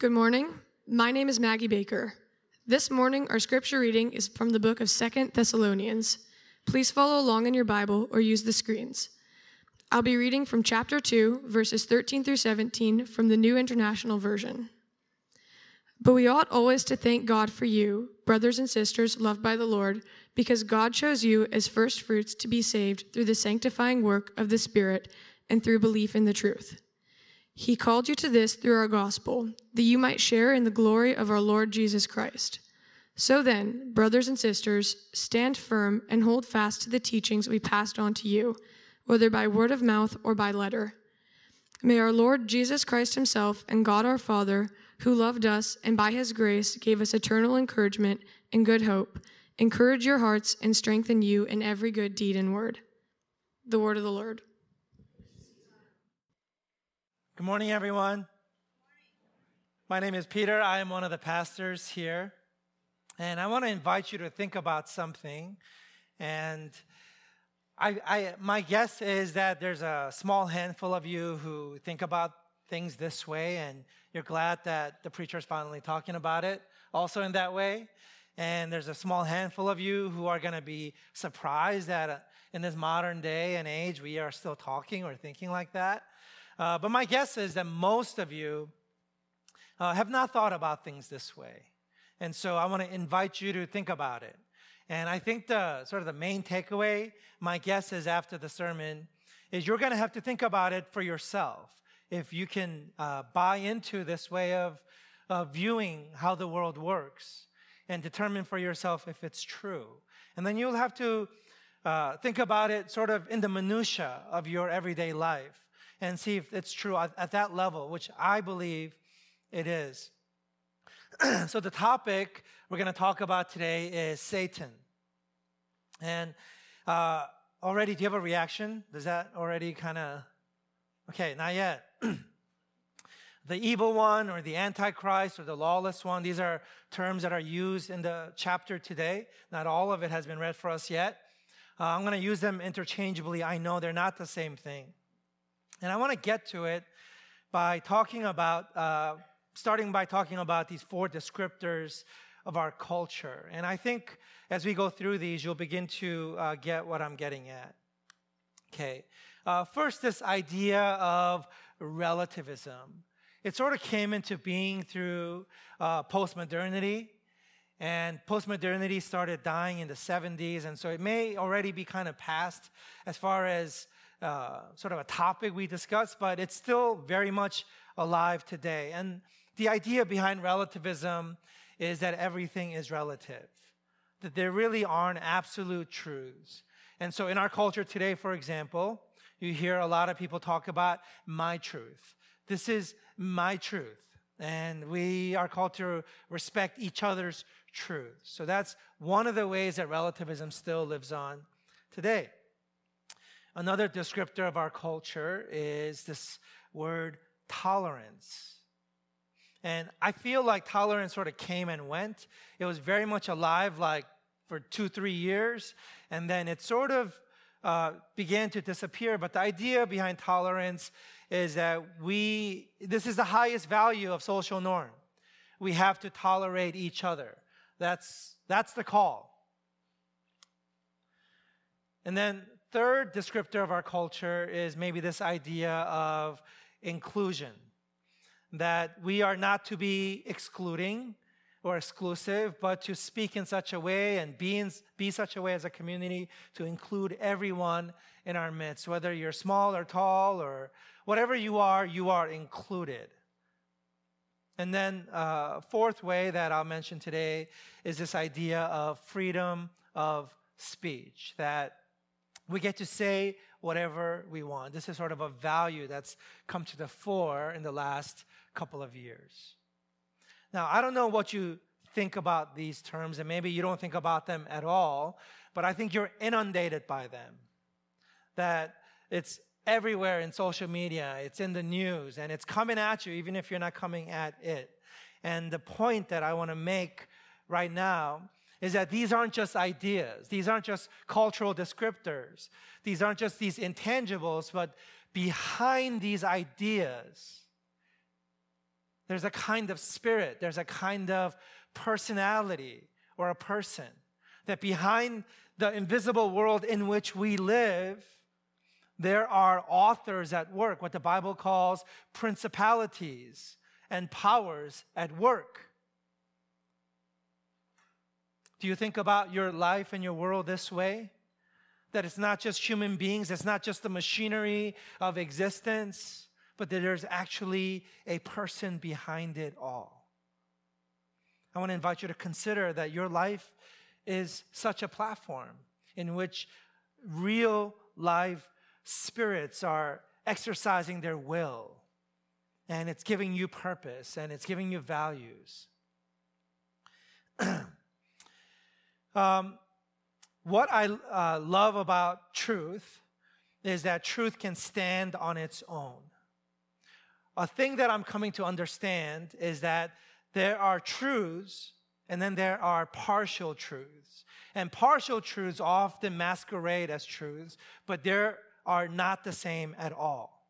Good morning. My name is Maggie Baker. This morning, our scripture reading is from the book of Second Thessalonians. Please follow along in your Bible or use the screens. I'll be reading from chapter 2, verses 13 through 17 from the New International Version. But we ought always to thank God for you, brothers and sisters loved by the Lord, because God chose you as first fruits to be saved through the sanctifying work of the Spirit and through belief in the truth. He called you to this through our gospel, that you might share in the glory of our Lord Jesus Christ. So then, brothers and sisters, stand firm and hold fast to the teachings we passed on to you, whether by word of mouth or by letter. May our Lord Jesus Christ Himself and God our Father, who loved us and by His grace gave us eternal encouragement and good hope, encourage your hearts and strengthen you in every good deed and word. The word of the Lord. Good morning, everyone. My name is Peter. I am one of the pastors here. And I want to invite you to think about something. And I, I, my guess is that there's a small handful of you who think about things this way, and you're glad that the preacher is finally talking about it also in that way. And there's a small handful of you who are going to be surprised that uh, in this modern day and age, we are still talking or thinking like that. Uh, but my guess is that most of you uh, have not thought about things this way. And so I want to invite you to think about it. And I think the sort of the main takeaway, my guess is after the sermon, is you're going to have to think about it for yourself. If you can uh, buy into this way of, of viewing how the world works and determine for yourself if it's true. And then you'll have to uh, think about it sort of in the minutia of your everyday life and see if it's true at, at that level, which I believe it is. so, the topic we're going to talk about today is Satan. And uh, already, do you have a reaction? Does that already kind of. Okay, not yet. the evil one or the antichrist or the lawless one, these are terms that are used in the chapter today. Not all of it has been read for us yet. Uh, I'm going to use them interchangeably. I know they're not the same thing. And I want to get to it by talking about, uh, starting by talking about these four descriptors of our culture. And I think as we go through these, you'll begin to uh, get what I'm getting at. Okay. Uh, first, this idea of relativism. It sort of came into being through uh, postmodernity. And postmodernity started dying in the 70s. And so it may already be kind of past as far as uh, sort of a topic we discussed, but it's still very much alive today. And the idea behind relativism is that everything is relative, that there really aren't absolute truths. And so in our culture today, for example, you hear a lot of people talk about my truth. This is my truth. And we are called to respect each other's truth. So that's one of the ways that relativism still lives on today. Another descriptor of our culture is this word tolerance. And I feel like tolerance sort of came and went. It was very much alive, like for two, three years, and then it sort of uh, began to disappear. But the idea behind tolerance is that we, this is the highest value of social norm. We have to tolerate each other. That's, that's the call. And then third descriptor of our culture is maybe this idea of inclusion that we are not to be excluding or exclusive, but to speak in such a way and be, in, be such a way as a community to include everyone in our midst. Whether you're small or tall or whatever you are, you are included. And then, uh, fourth way that I'll mention today is this idea of freedom of speech, that we get to say whatever we want. This is sort of a value that's come to the fore in the last couple of years. Now, I don't know what you think about these terms, and maybe you don't think about them at all, but I think you're inundated by them. That it's everywhere in social media, it's in the news, and it's coming at you, even if you're not coming at it. And the point that I want to make right now is that these aren't just ideas, these aren't just cultural descriptors, these aren't just these intangibles, but behind these ideas, There's a kind of spirit, there's a kind of personality or a person that behind the invisible world in which we live, there are authors at work, what the Bible calls principalities and powers at work. Do you think about your life and your world this way? That it's not just human beings, it's not just the machinery of existence, but that there's actually a person behind it all. I want to invite you to consider that your life is such a platform in which real life spirits are exercising their will and it's giving you purpose and it's giving you values. um, what I uh, love about truth is that truth can stand on its own. A thing that I'm coming to understand is that there are truths and then there are partial truths. And partial truths often masquerade as truths, but they are not the same at all.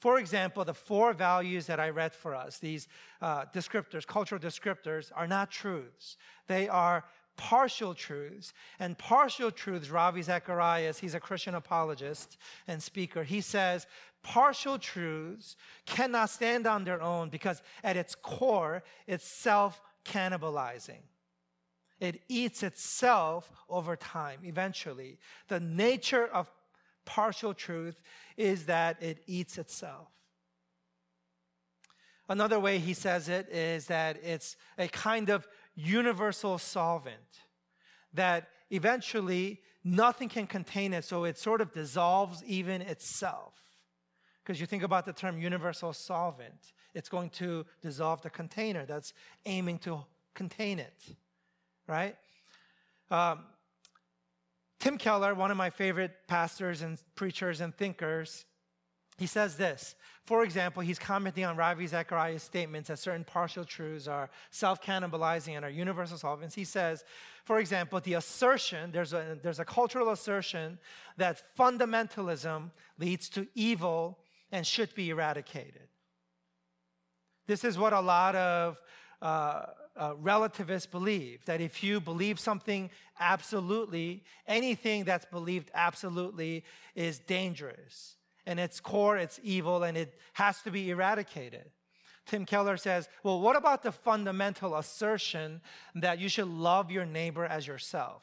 For example, the four values that I read for us, these uh, descriptors, cultural descriptors, are not truths. They are partial truths. And partial truths, Ravi Zacharias, he's a Christian apologist and speaker, he says partial truths cannot stand on their own because at its core, it's self cannibalizing. It eats itself over time, eventually. The nature of partial truth is that it eats itself. Another way he says it is that it's a kind of universal solvent that eventually nothing can contain it, so it sort of dissolves even itself. Because you think about the term universal solvent, it's going to dissolve the container that's aiming to contain it, right? Um, Tim Keller, one of my favorite pastors and preachers and thinkers, he says this. For example, he's commenting on Ravi Zacharias' statements that certain partial truths are self cannibalizing and are universal solvents. He says, for example, the assertion, there's a, there's a cultural assertion that fundamentalism leads to evil and should be eradicated. This is what a lot of uh, uh, relativists believe that if you believe something absolutely, anything that's believed absolutely is dangerous. And its core, it's evil and it has to be eradicated. Tim Keller says, well, what about the fundamental assertion that you should love your neighbor as yourself?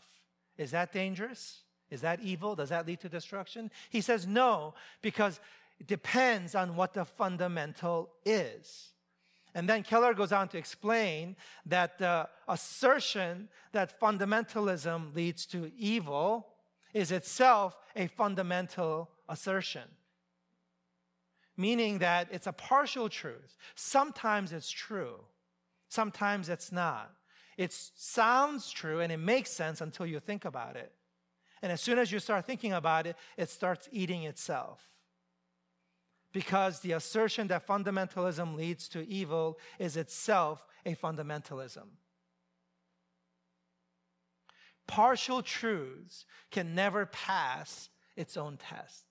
Is that dangerous? Is that evil? Does that lead to destruction? He says, no, because it depends on what the fundamental is. And then Keller goes on to explain that the assertion that fundamentalism leads to evil is itself a fundamental assertion. Meaning that it's a partial truth. Sometimes it's true, sometimes it's not. It sounds true and it makes sense until you think about it. And as soon as you start thinking about it, it starts eating itself because the assertion that fundamentalism leads to evil is itself a fundamentalism. Partial truths can never pass its own test.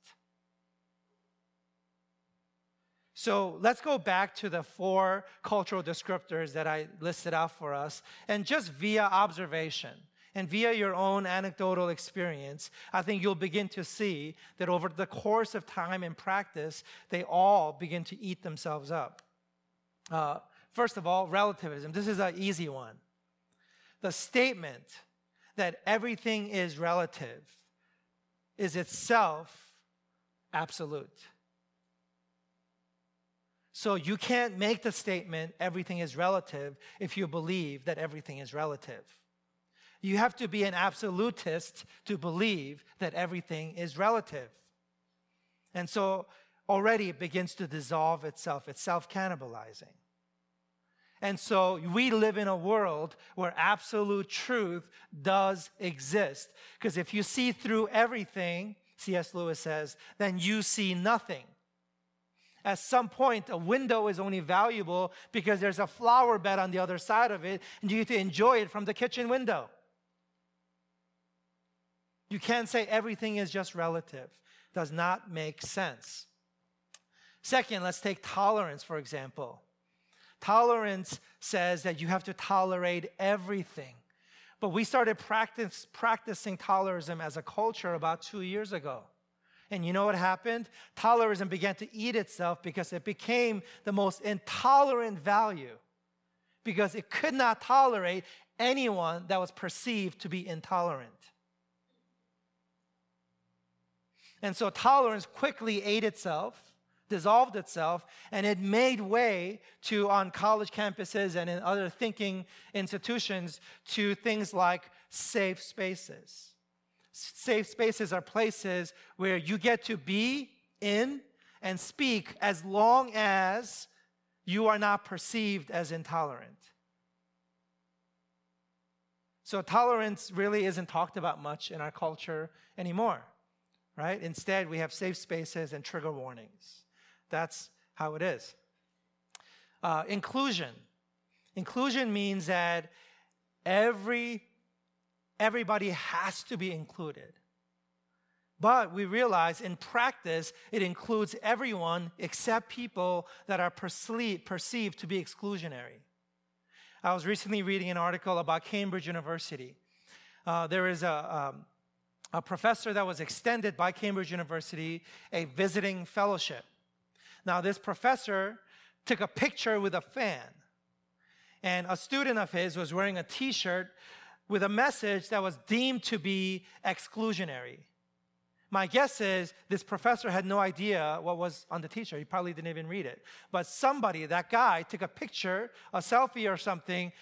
So let's go back to the four cultural descriptors that I listed out for us, and just via observation and via your own anecdotal experience, I think you'll begin to see that over the course of time and practice, they all begin to eat themselves up. Uh, first of all, relativism. This is an easy one. The statement that everything is relative is itself absolute. So you can't make the statement everything is relative if you believe that everything is relative. You have to be an absolutist to believe that everything is relative. And so already it begins to dissolve itself, it's self cannibalizing. And so we live in a world where absolute truth does exist. Because if you see through everything, C.S. Lewis says, then you see nothing. At some point, a window is only valuable because there's a flower bed on the other side of it, and you get to enjoy it from the kitchen window. You can't say everything is just relative. Does not make sense. Second, let's take tolerance, for example. Tolerance says that you have to tolerate everything. But we started practice, practicing tolerism as a culture about two years ago. And you know what happened? Tolerism began to eat itself because it became the most intolerant value because it could not tolerate anyone that was perceived to be intolerant. And so tolerance quickly ate itself, dissolved itself, and it made way to, on college campuses and in other thinking institutions, to things like safe spaces. Safe spaces are places where you get to be in and speak as long as you are not perceived as intolerant. So, tolerance really isn't talked about much in our culture anymore, right? Instead, we have safe spaces and trigger warnings. That's how it is. Uh, inclusion. Inclusion means that every everybody has to be included. But we realize in practice, it includes everyone except people that are perceived to be exclusionary. I was recently reading an article about Cambridge University. Uh, there is a, um, a professor that was extended by Cambridge University a visiting fellowship. Now, this professor took a picture with a fan, and a student of his was wearing a t shirt with a message that was deemed to be exclusionary. My guess is this professor had no idea what was on the t-shirt. He probably didn't even read it. But somebody, that guy, took a picture, a selfie or something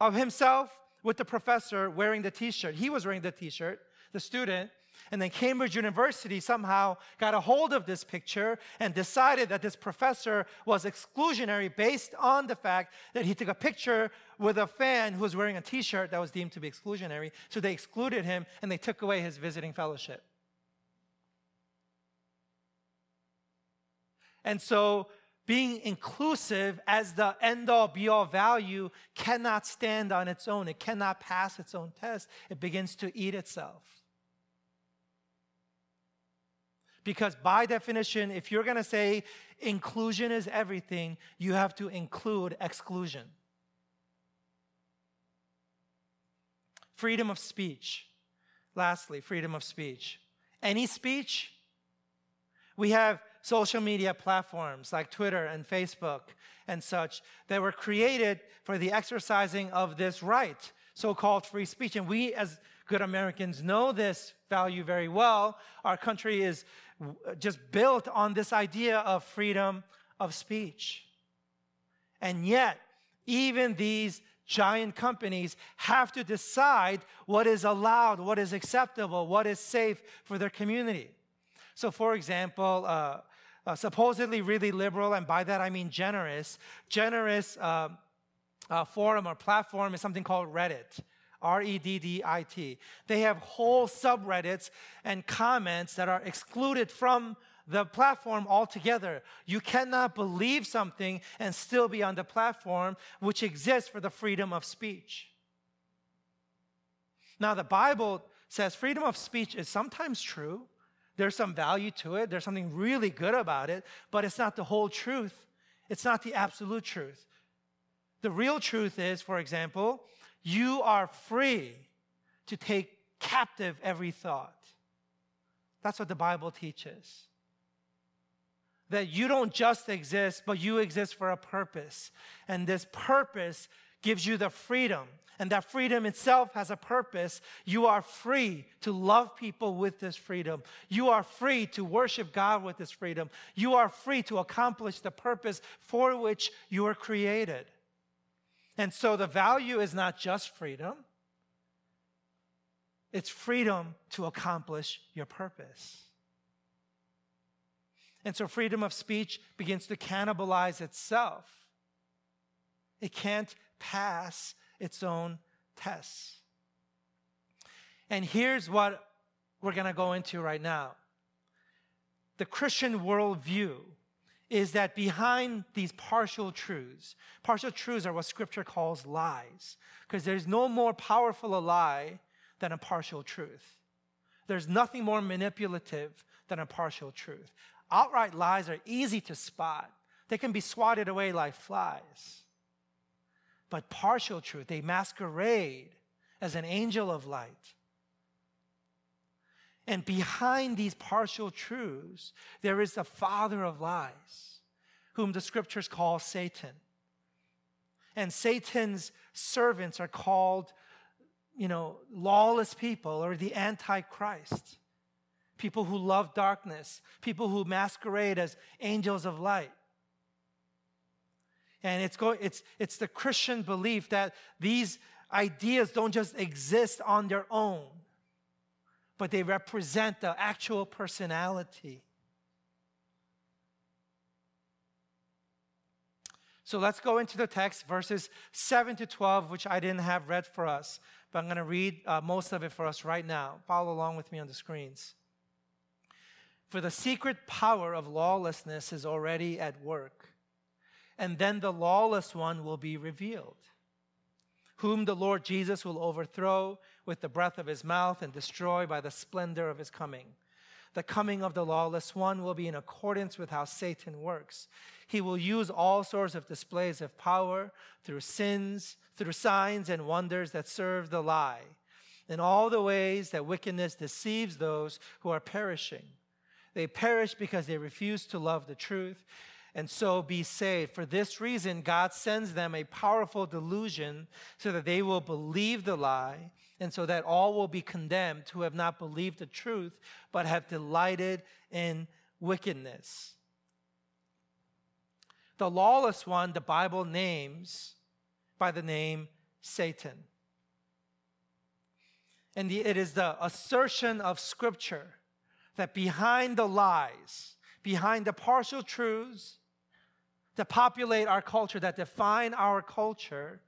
of himself with the professor wearing the t-shirt. He was wearing the t-shirt, the student, and then Cambridge University somehow got a hold of this picture and decided that this professor was exclusionary based on the fact that he took a picture with a fan who was wearing a t shirt that was deemed to be exclusionary. So they excluded him and they took away his visiting fellowship. And so being inclusive as the end all be all value cannot stand on its own. It cannot pass its own test. It begins to eat itself. Because by definition, if you're going to say inclusion is everything, you have to include exclusion. Freedom of speech. Lastly, freedom of speech. Any speech. We have social media platforms like Twitter and Facebook and such that were created for the exercising of this right, so called free speech. And we, as good Americans, know this value very well. Our country is just built on this idea of freedom of speech. And yet, even these giant companies have to decide what is allowed, what is acceptable, what is safe for their community. So, for example, uh, uh, supposedly really liberal, and by that I mean generous, generous uh, uh forum or platform is something called Reddit. R E D D I T. They have whole subreddits and comments that are excluded from the platform altogether. You cannot believe something and still be on the platform which exists for the freedom of speech. Now, the Bible says freedom of speech is sometimes true. There's some value to it, there's something really good about it, but it's not the whole truth. It's not the absolute truth. The real truth is, for example, you are free to take captive every thought. That's what the Bible teaches. That you don't just exist, but you exist for a purpose. And this purpose gives you the freedom. And that freedom itself has a purpose. You are free to love people with this freedom. You are free to worship God with this freedom. You are free to accomplish the purpose for which you were created. And so the value is not just freedom, it's freedom to accomplish your purpose. And so freedom of speech begins to cannibalize itself. It can't pass its own tests. And here's what we're going to go into right now the Christian worldview is that behind these partial truths, partial truths are what scripture calls lies, because there's no more powerful a lie than a partial truth. There's nothing more manipulative than a partial truth. Outright lies are easy to spot. They can be swatted away like flies. but partial truth. They masquerade as an angel of light. And behind these partial truths, there is the father of lies, whom the scriptures call Satan. And Satan's servants are called, you know, lawless people or the Antichrist. People who love darkness, people who masquerade as angels of light. And it's, go, it's, it's the Christian belief that these ideas don't just exist on their own but they represent the actual personality. So let's go into the text, verses 7 to 12, which I didn't have read for us, but I'm going to read uh, most of it for us right now. Follow along with me on the screens. For the secret power of lawlessness is already at work, and then the lawless one will be revealed whom the Lord Jesus will overthrow with the breath of his mouth and destroy by the splendor of his coming. The coming of the lawless one will be in accordance with how Satan works. He will use all sorts of displays of power through sins, through signs and wonders that serve the lie, in all the ways that wickedness deceives those who are perishing. They perish because they refuse to love the truth and so be saved. For this reason, God sends them a powerful delusion so that they will believe the lie, and so that all will be condemned who have not believed the truth, but have delighted in wickedness. The lawless one, the Bible names by the name Satan. And the, it is the assertion of Scripture that behind the lies, behind the partial truths, that populate our culture, that define our culture,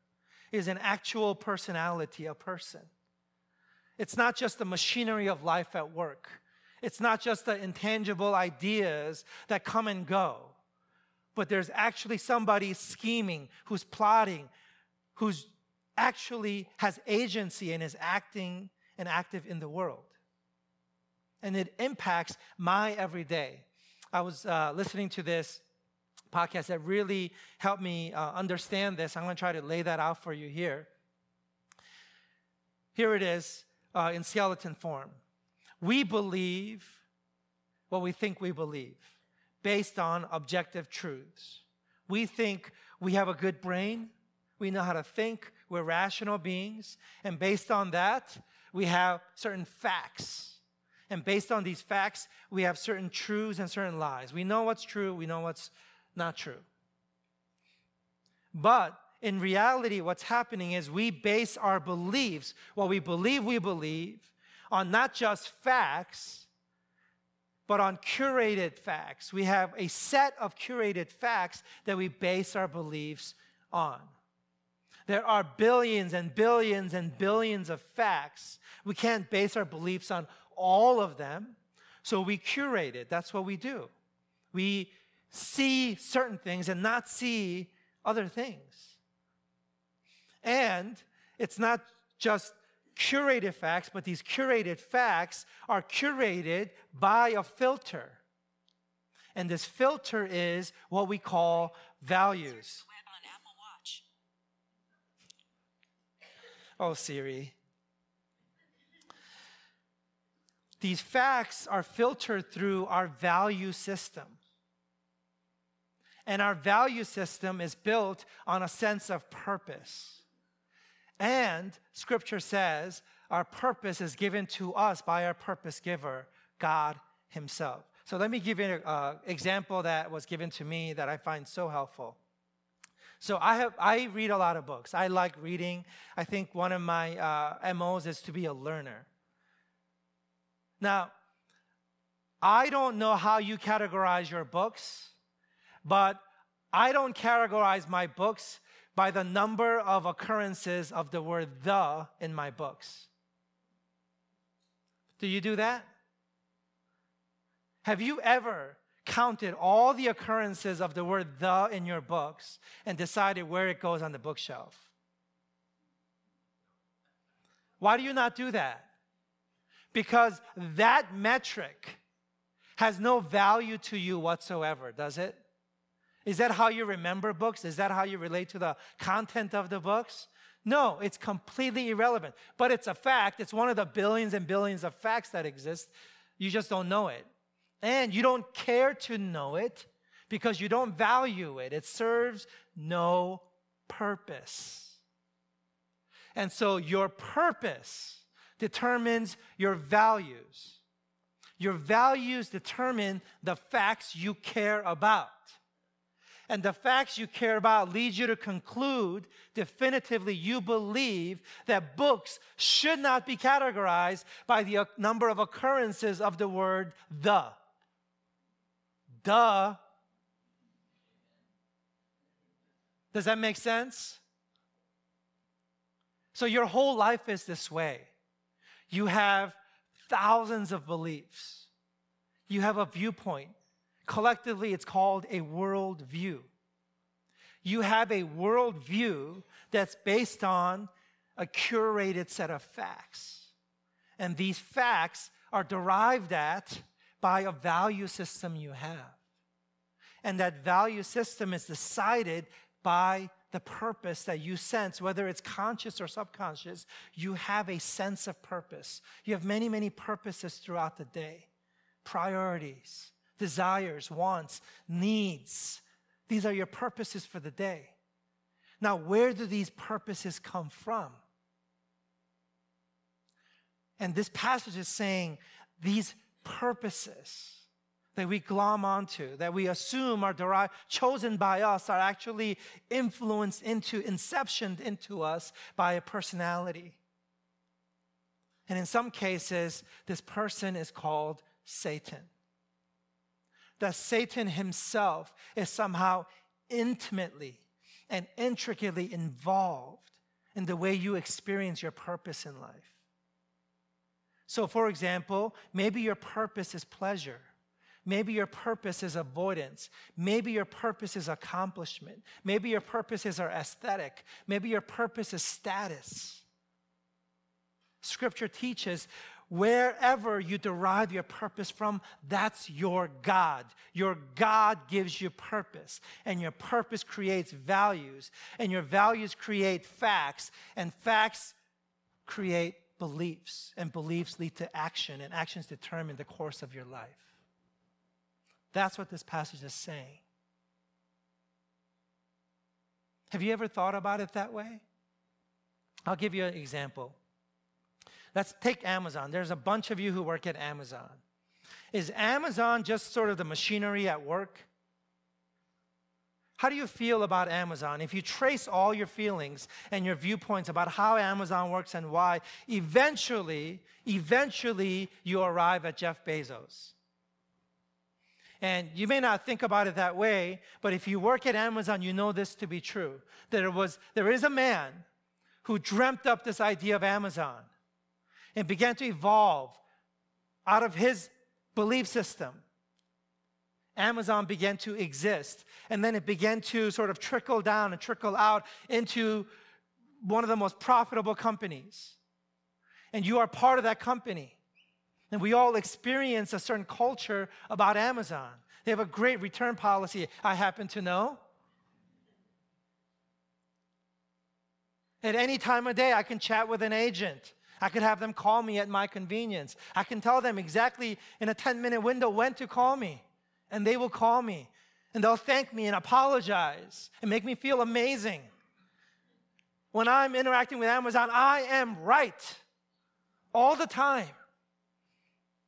is an actual personality, a person. It's not just the machinery of life at work. It's not just the intangible ideas that come and go. But there's actually somebody scheming, who's plotting, who's actually has agency and is acting and active in the world. And it impacts my everyday. I was uh, listening to this podcast that really helped me uh, understand this. I'm going to try to lay that out for you here. Here it is uh, in skeleton form. We believe what we think we believe based on objective truths. We think we have a good brain, we know how to think, we're rational beings, and based on that, we have certain facts. And based on these facts, we have certain truths and certain lies. We know what's true, we know what's not true. But in reality, what's happening is we base our beliefs, what we believe we believe, on not just facts, but on curated facts. We have a set of curated facts that we base our beliefs on. There are billions and billions and billions of facts. We can't base our beliefs on all of them, so we curate it. That's what we do. We see certain things and not see other things. And it's not just curated facts, but these curated facts are curated by a filter. And this filter is what we call values. Oh, Siri. These facts are filtered through our value system. And our value system is built on a sense of purpose. And scripture says our purpose is given to us by our purpose giver, God Himself. So let me give you an example that was given to me that I find so helpful. So I have I read a lot of books. I like reading. I think one of my uh, MOs is to be a learner. Now, I don't know how you categorize your books. But I don't categorize my books by the number of occurrences of the word the in my books. Do you do that? Have you ever counted all the occurrences of the word the in your books and decided where it goes on the bookshelf? Why do you not do that? Because that metric has no value to you whatsoever, does it? Is that how you remember books? Is that how you relate to the content of the books? No, it's completely irrelevant. But it's a fact. It's one of the billions and billions of facts that exist. You just don't know it. And you don't care to know it because you don't value it. It serves no purpose. And so your purpose determines your values. Your values determine the facts you care about and the facts you care about lead you to conclude definitively you believe that books should not be categorized by the number of occurrences of the word the. Duh. Does that make sense? So, your whole life is this way. You have thousands of beliefs, you have a viewpoint, Collectively, it's called a worldview. You have a worldview that's based on a curated set of facts. And these facts are derived at by a value system you have. And that value system is decided by the purpose that you sense, whether it's conscious or subconscious, you have a sense of purpose. You have many, many purposes throughout the day, priorities, desires, wants, needs. These are your purposes for the day. Now, where do these purposes come from? And this passage is saying these purposes that we glom onto, that we assume are derived, chosen by us, are actually influenced into, inceptioned into us by a personality. And in some cases, this person is called Satan that Satan himself is somehow intimately and intricately involved in the way you experience your purpose in life. So, for example, maybe your purpose is pleasure. Maybe your purpose is avoidance. Maybe your purpose is accomplishment. Maybe your purpose is our aesthetic. Maybe your purpose is status. Scripture teaches Wherever you derive your purpose from, that's your God. Your God gives you purpose, and your purpose creates values, and your values create facts, and facts create beliefs, and beliefs lead to action, and actions determine the course of your life. That's what this passage is saying. Have you ever thought about it that way? I'll give you an example. Let's take Amazon. There's a bunch of you who work at Amazon. Is Amazon just sort of the machinery at work? How do you feel about Amazon? If you trace all your feelings and your viewpoints about how Amazon works and why, eventually, eventually you arrive at Jeff Bezos. And you may not think about it that way, but if you work at Amazon, you know this to be true. There was there is a man who dreamt up this idea of Amazon and began to evolve out of his belief system. Amazon began to exist. And then it began to sort of trickle down and trickle out into one of the most profitable companies. And you are part of that company. And we all experience a certain culture about Amazon. They have a great return policy, I happen to know. At any time of day, I can chat with an agent. I could have them call me at my convenience. I can tell them exactly in a 10 minute window when to call me, and they will call me. And they'll thank me and apologize and make me feel amazing. When I'm interacting with Amazon, I am right all the time.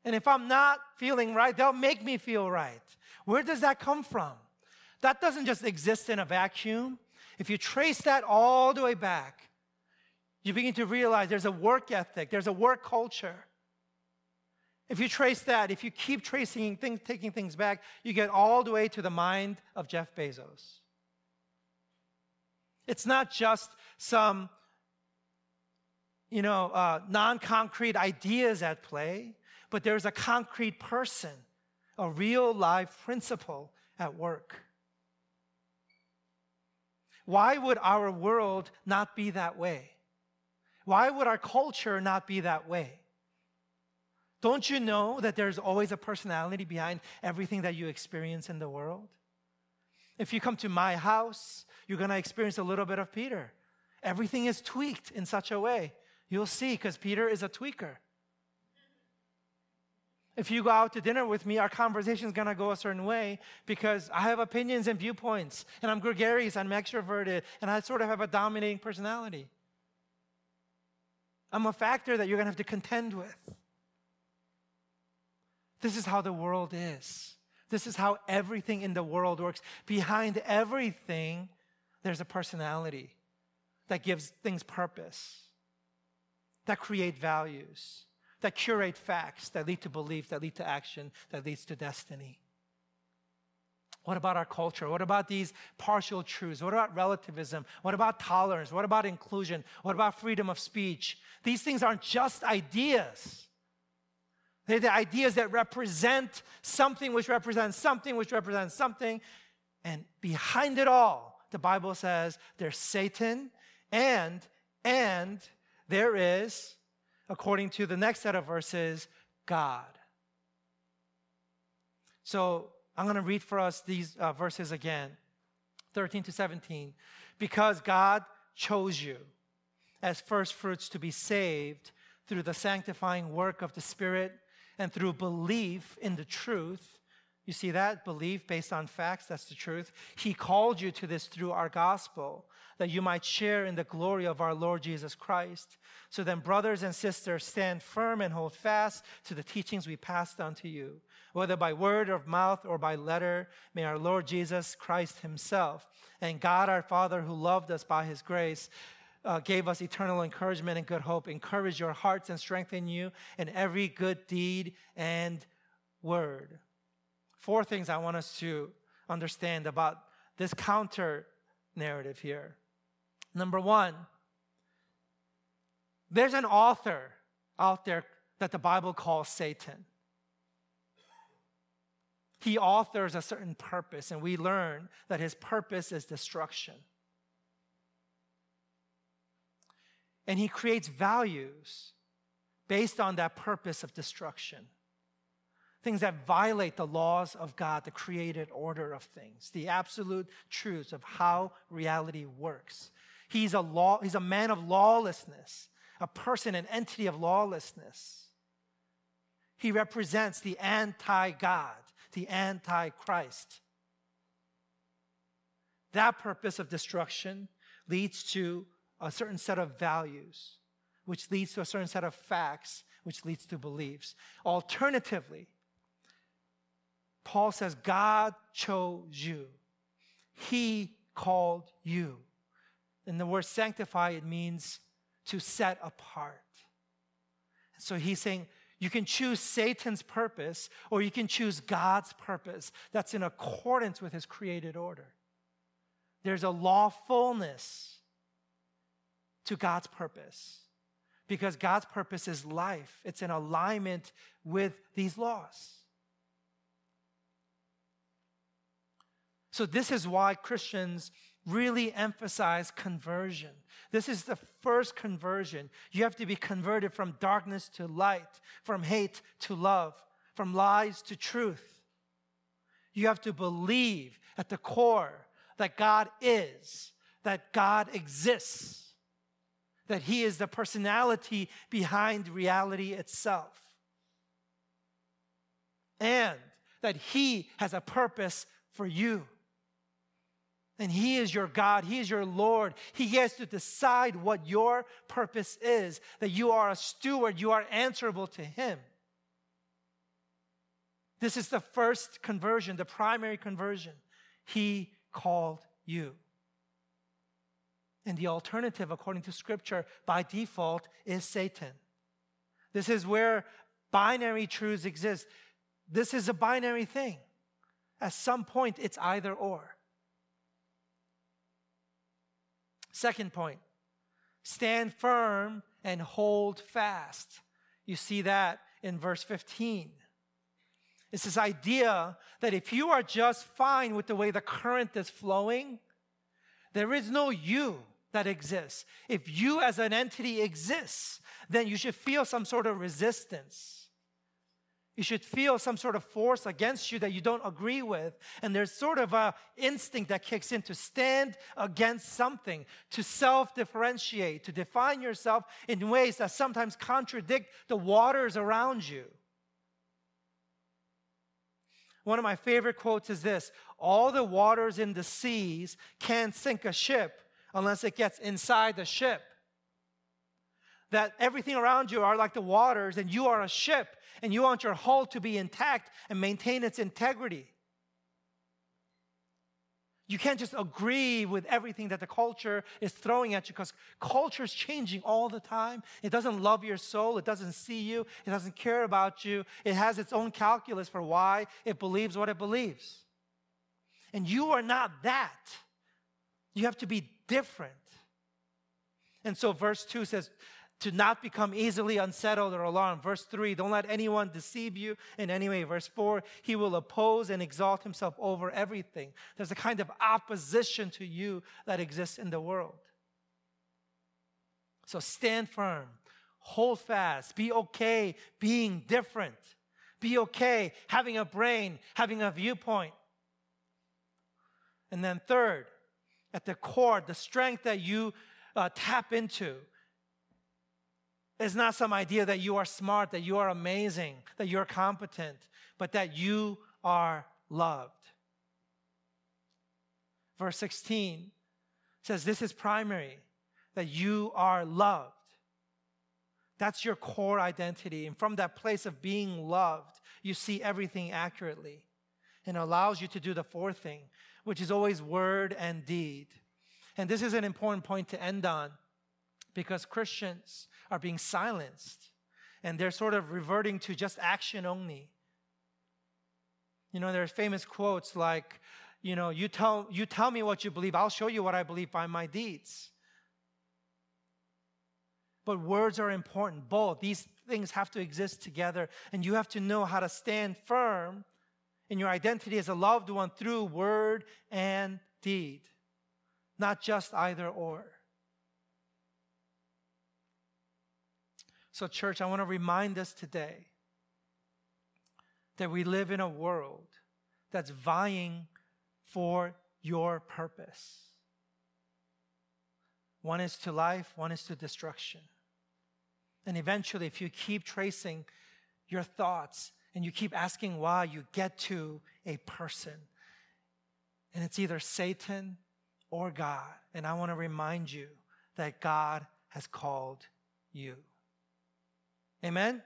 And if I'm not feeling right, they'll make me feel right. Where does that come from? That doesn't just exist in a vacuum. If you trace that all the way back, you begin to realize there's a work ethic, there's a work culture. If you trace that, if you keep tracing things, taking things back, you get all the way to the mind of Jeff Bezos. It's not just some, you know, uh, non-concrete ideas at play, but there's a concrete person, a real life principle at work. Why would our world not be that way? Why would our culture not be that way? Don't you know that there's always a personality behind everything that you experience in the world? If you come to my house, you're going to experience a little bit of Peter. Everything is tweaked in such a way. You'll see, because Peter is a tweaker. If you go out to dinner with me, our conversation is going to go a certain way because I have opinions and viewpoints, and I'm gregarious, I'm extroverted, and I sort of have a dominating personality. I'm a factor that you're going to have to contend with. This is how the world is. This is how everything in the world works. Behind everything, there's a personality that gives things purpose, that create values, that curate facts, that lead to belief, that lead to action, that leads to destiny. What about our culture? What about these partial truths? What about relativism? What about tolerance? What about inclusion? What about freedom of speech? These things aren't just ideas. They're the ideas that represent something which represents something which represents something. And behind it all, the Bible says there's Satan and and there is according to the next set of verses God. So, I'm going to read for us these uh, verses again 13 to 17. Because God chose you as first fruits to be saved through the sanctifying work of the Spirit and through belief in the truth. You see that? Belief based on facts, that's the truth. He called you to this through our gospel, that you might share in the glory of our Lord Jesus Christ. So then, brothers and sisters, stand firm and hold fast to the teachings we passed on to you whether by word or mouth or by letter, may our Lord Jesus Christ Himself and God our Father, who loved us by His grace, uh, gave us eternal encouragement and good hope, encourage your hearts and strengthen you in every good deed and word. Four things I want us to understand about this counter narrative here. Number one, there's an author out there that the Bible calls Satan he authors a certain purpose, and we learn that his purpose is destruction. And he creates values based on that purpose of destruction. Things that violate the laws of God, the created order of things, the absolute truths of how reality works. He's a law, he's a man of lawlessness, a person, an entity of lawlessness. He represents the anti God the Antichrist. That purpose of destruction leads to a certain set of values, which leads to a certain set of facts, which leads to beliefs. Alternatively, Paul says, God chose you. He called you. And the word sanctify, it means to set apart. So he's saying, you can choose Satan's purpose or you can choose God's purpose that's in accordance with his created order. There's a lawfulness to God's purpose because God's purpose is life, it's in alignment with these laws. So, this is why Christians really emphasize conversion. This is the first conversion. You have to be converted from darkness to light, from hate to love, from lies to truth. You have to believe at the core that God is, that God exists, that He is the personality behind reality itself, and that He has a purpose for you. And He is your God. He is your Lord. He gets to decide what your purpose is, that you are a steward, you are answerable to Him. This is the first conversion, the primary conversion. He called you. And the alternative, according to Scripture, by default, is Satan. This is where binary truths exist. This is a binary thing. At some point, it's either or. Second point stand firm and hold fast. You see that in verse 15. It's this idea that if you are just fine with the way the current is flowing, there is no you that exists. If you as an entity exists, then you should feel some sort of resistance. You should feel some sort of force against you that you don't agree with. And there's sort of a instinct that kicks in to stand against something, to self-differentiate, to define yourself in ways that sometimes contradict the waters around you. One of my favorite quotes is this All the waters in the seas can't sink a ship unless it gets inside the ship. That everything around you are like the waters, and you are a ship, and you want your hull to be intact and maintain its integrity. You can't just agree with everything that the culture is throwing at you because culture is changing all the time. It doesn't love your soul. It doesn't see you. It doesn't care about you. It has its own calculus for why it believes what it believes. And you are not that. You have to be different. And so verse 2 says, to not become easily unsettled or alarmed. Verse 3, don't let anyone deceive you in any way. Verse 4, he will oppose and exalt himself over everything. There's a kind of opposition to you that exists in the world. So stand firm, hold fast, be okay being different, be okay having a brain, having a viewpoint. And then, third, at the core, the strength that you uh, tap into it's not some idea that you are smart, that you are amazing, that you're competent, but that you are loved. Verse 16 says, This is primary, that you are loved. That's your core identity. And from that place of being loved, you see everything accurately and allows you to do the fourth thing, which is always word and deed. And this is an important point to end on because Christians are being silenced and they're sort of reverting to just action only. You know, there are famous quotes like, you know, you tell, you tell me what you believe, I'll show you what I believe by my deeds. But words are important, both. These things have to exist together, and you have to know how to stand firm in your identity as a loved one through word and deed, not just either or. So, church, I want to remind us today that we live in a world that's vying for your purpose. One is to life, one is to destruction. And eventually, if you keep tracing your thoughts and you keep asking why, you get to a person. And it's either Satan or God. And I want to remind you that God has called you. Amen?